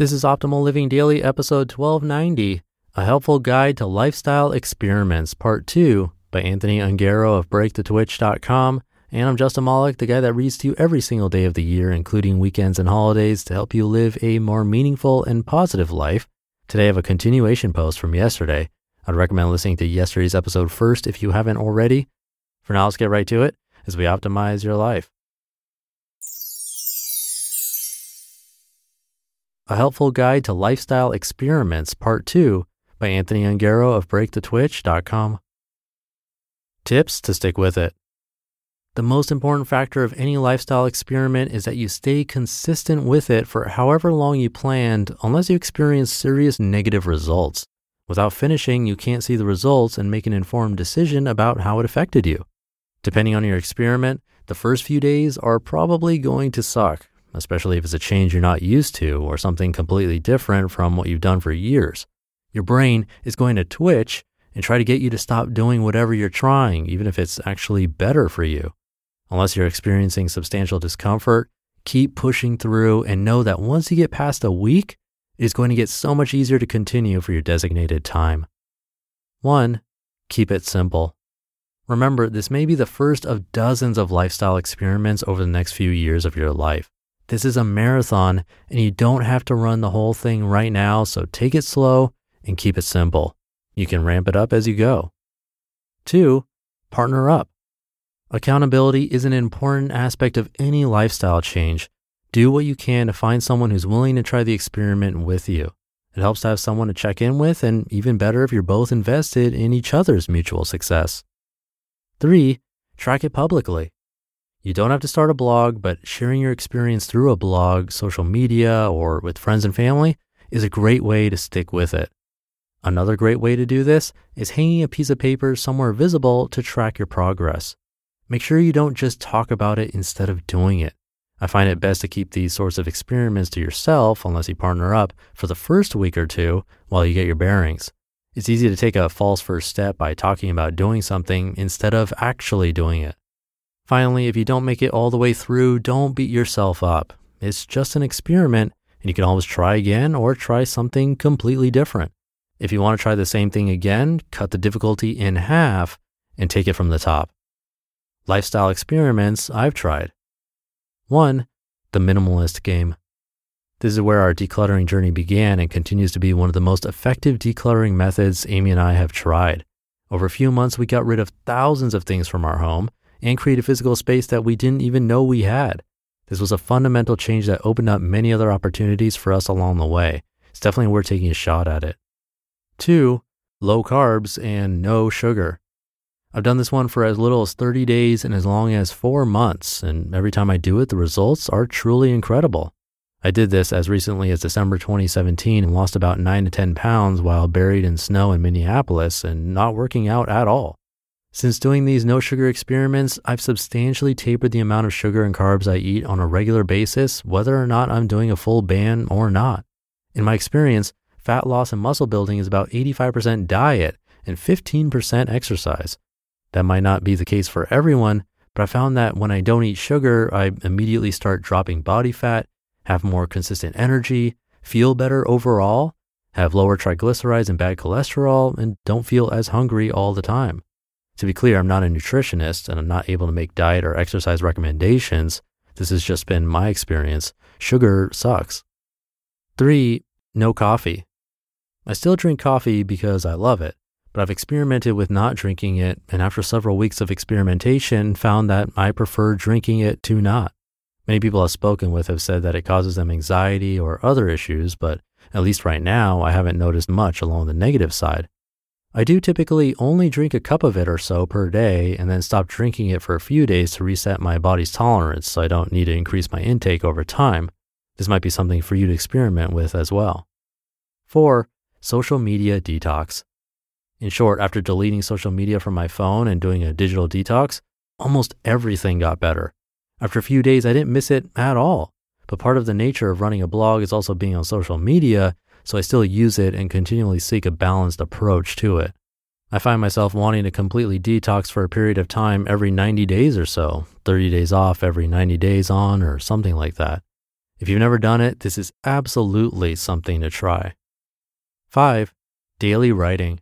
This is Optimal Living Daily, episode 1290 A Helpful Guide to Lifestyle Experiments, Part 2 by Anthony Ongaro of BreakTheTwitch.com. And I'm Justin Malik, the guy that reads to you every single day of the year, including weekends and holidays, to help you live a more meaningful and positive life. Today, I have a continuation post from yesterday. I'd recommend listening to yesterday's episode first if you haven't already. For now, let's get right to it as we optimize your life. A Helpful Guide to Lifestyle Experiments, Part 2 by Anthony Ongaro of BreakTheTwitch.com. Tips to stick with it. The most important factor of any lifestyle experiment is that you stay consistent with it for however long you planned, unless you experience serious negative results. Without finishing, you can't see the results and make an informed decision about how it affected you. Depending on your experiment, the first few days are probably going to suck, especially if it's a change you're not used to or something completely different from what you've done for years. Your brain is going to twitch and try to get you to stop doing whatever you're trying, even if it's actually better for you. Unless you're experiencing substantial discomfort, keep pushing through and know that once you get past a week, it is going to get so much easier to continue for your designated time. One, keep it simple. Remember, this may be the first of dozens of lifestyle experiments over the next few years of your life. This is a marathon and you don't have to run the whole thing right now, so take it slow and keep it simple. You can ramp it up as you go. Two, partner up. Accountability is an important aspect of any lifestyle change. Do what you can to find someone who's willing to try the experiment with you. It helps to have someone to check in with, and even better if you're both invested in each other's mutual success. Three, track it publicly. You don't have to start a blog, but sharing your experience through a blog, social media, or with friends and family is a great way to stick with it. Another great way to do this is hanging a piece of paper somewhere visible to track your progress. Make sure you don't just talk about it instead of doing it. I find it best to keep these sorts of experiments to yourself unless you partner up for the first week or two while you get your bearings. It's easy to take a false first step by talking about doing something instead of actually doing it. Finally, if you don't make it all the way through, don't beat yourself up. It's just an experiment, and you can always try again or try something completely different. If you want to try the same thing again, cut the difficulty in half and take it from the top. Lifestyle experiments I've tried. One, the minimalist game. This is where our decluttering journey began and continues to be one of the most effective decluttering methods Amy and I have tried. Over a few months, we got rid of thousands of things from our home and create a physical space that we didn't even know we had. This was a fundamental change that opened up many other opportunities for us along the way. It's definitely worth taking a shot at it. Two, low carbs and no sugar. I've done this one for as little as 30 days and as long as four months, and every time I do it, the results are truly incredible. I did this as recently as December 2017 and lost about 9 to 10 pounds while buried in snow in Minneapolis and not working out at all. Since doing these no sugar experiments, I've substantially tapered the amount of sugar and carbs I eat on a regular basis, whether or not I'm doing a full ban or not. In my experience, fat loss and muscle building is about 85% diet and 15% exercise. That might not be the case for everyone, but I found that when I don't eat sugar, I immediately start dropping body fat, have more consistent energy, feel better overall, have lower triglycerides and bad cholesterol, and don't feel as hungry all the time. To be clear, I'm not a nutritionist and I'm not able to make diet or exercise recommendations. This has just been my experience. Sugar sucks. Three, no coffee. I still drink coffee because I love it, but I've experimented with not drinking it, and after several weeks of experimentation, found that I prefer drinking it to not. Many people I've spoken with have said that it causes them anxiety or other issues, but at least right now, I haven't noticed much along the negative side. I do typically only drink a cup of it or so per day and then stop drinking it for a few days to reset my body's tolerance so I don't need to increase my intake over time. This might be something for you to experiment with as well. Four, social media detox. In short, after deleting social media from my phone and doing a digital detox, almost everything got better. After a few days, I didn't miss it at all. But part of the nature of running a blog is also being on social media, so I still use it and continually seek a balanced approach to it. I find myself wanting to completely detox for a period of time every 90 days or so, 30 days off every 90 days on, or something like that. If you've never done it, this is absolutely something to try. 5. Daily writing.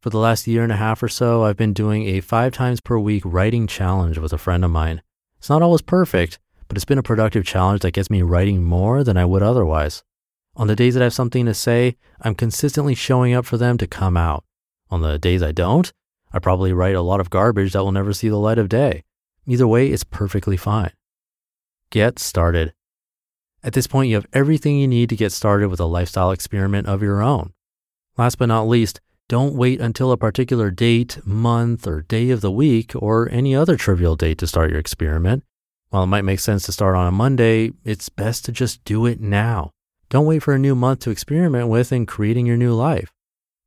For the last year and a half or so, I've been doing a five times per week writing challenge with a friend of mine. It's not always perfect, but it's been a productive challenge that gets me writing more than I would otherwise. On the days that I have something to say, I'm consistently showing up for them to come out. On the days I don't, I probably write a lot of garbage that will never see the light of day. Either way, it's perfectly fine. Get started. At this point, you have everything you need to get started with a lifestyle experiment of your own. Last but not least, don't wait until a particular date, month, or day of the week, or any other trivial date to start your experiment. While it might make sense to start on a Monday, it's best to just do it now. Don't wait for a new month to experiment with in creating your new life.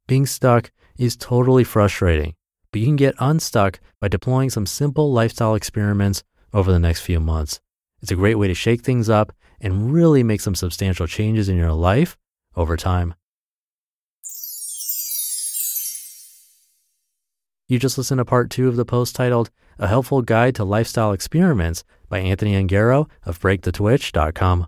Being stuck is totally frustrating, but you can get unstuck by deploying some simple lifestyle experiments over the next few months. It's a great way to shake things up and really make some substantial changes in your life over time. You just listened to part two of the post titled A Helpful Guide to Lifestyle Experiments by Anthony Ongaro of BreakTheTwitch.com.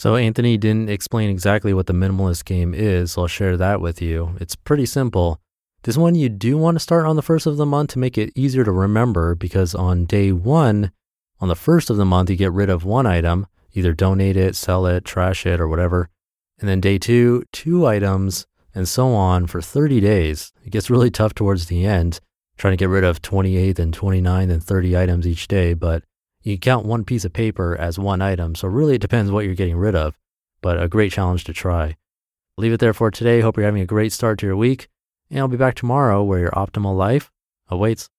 So Anthony didn't explain exactly what the minimalist game is, so I'll share that with you. It's pretty simple. This one you do want to start on the first of the month to make it easier to remember because on day one, on the first of the month, you get rid of one item, either donate it, sell it, trash it, or whatever. And then day two, two items, and so on for 30 days. It gets really tough towards the end, trying to get rid of 28th and 29th and 30 items each day, but you count one piece of paper as one item. So really it depends what you're getting rid of, but a great challenge to try. Leave it there for today. Hope you're having a great start to your week and I'll be back tomorrow where your optimal life awaits.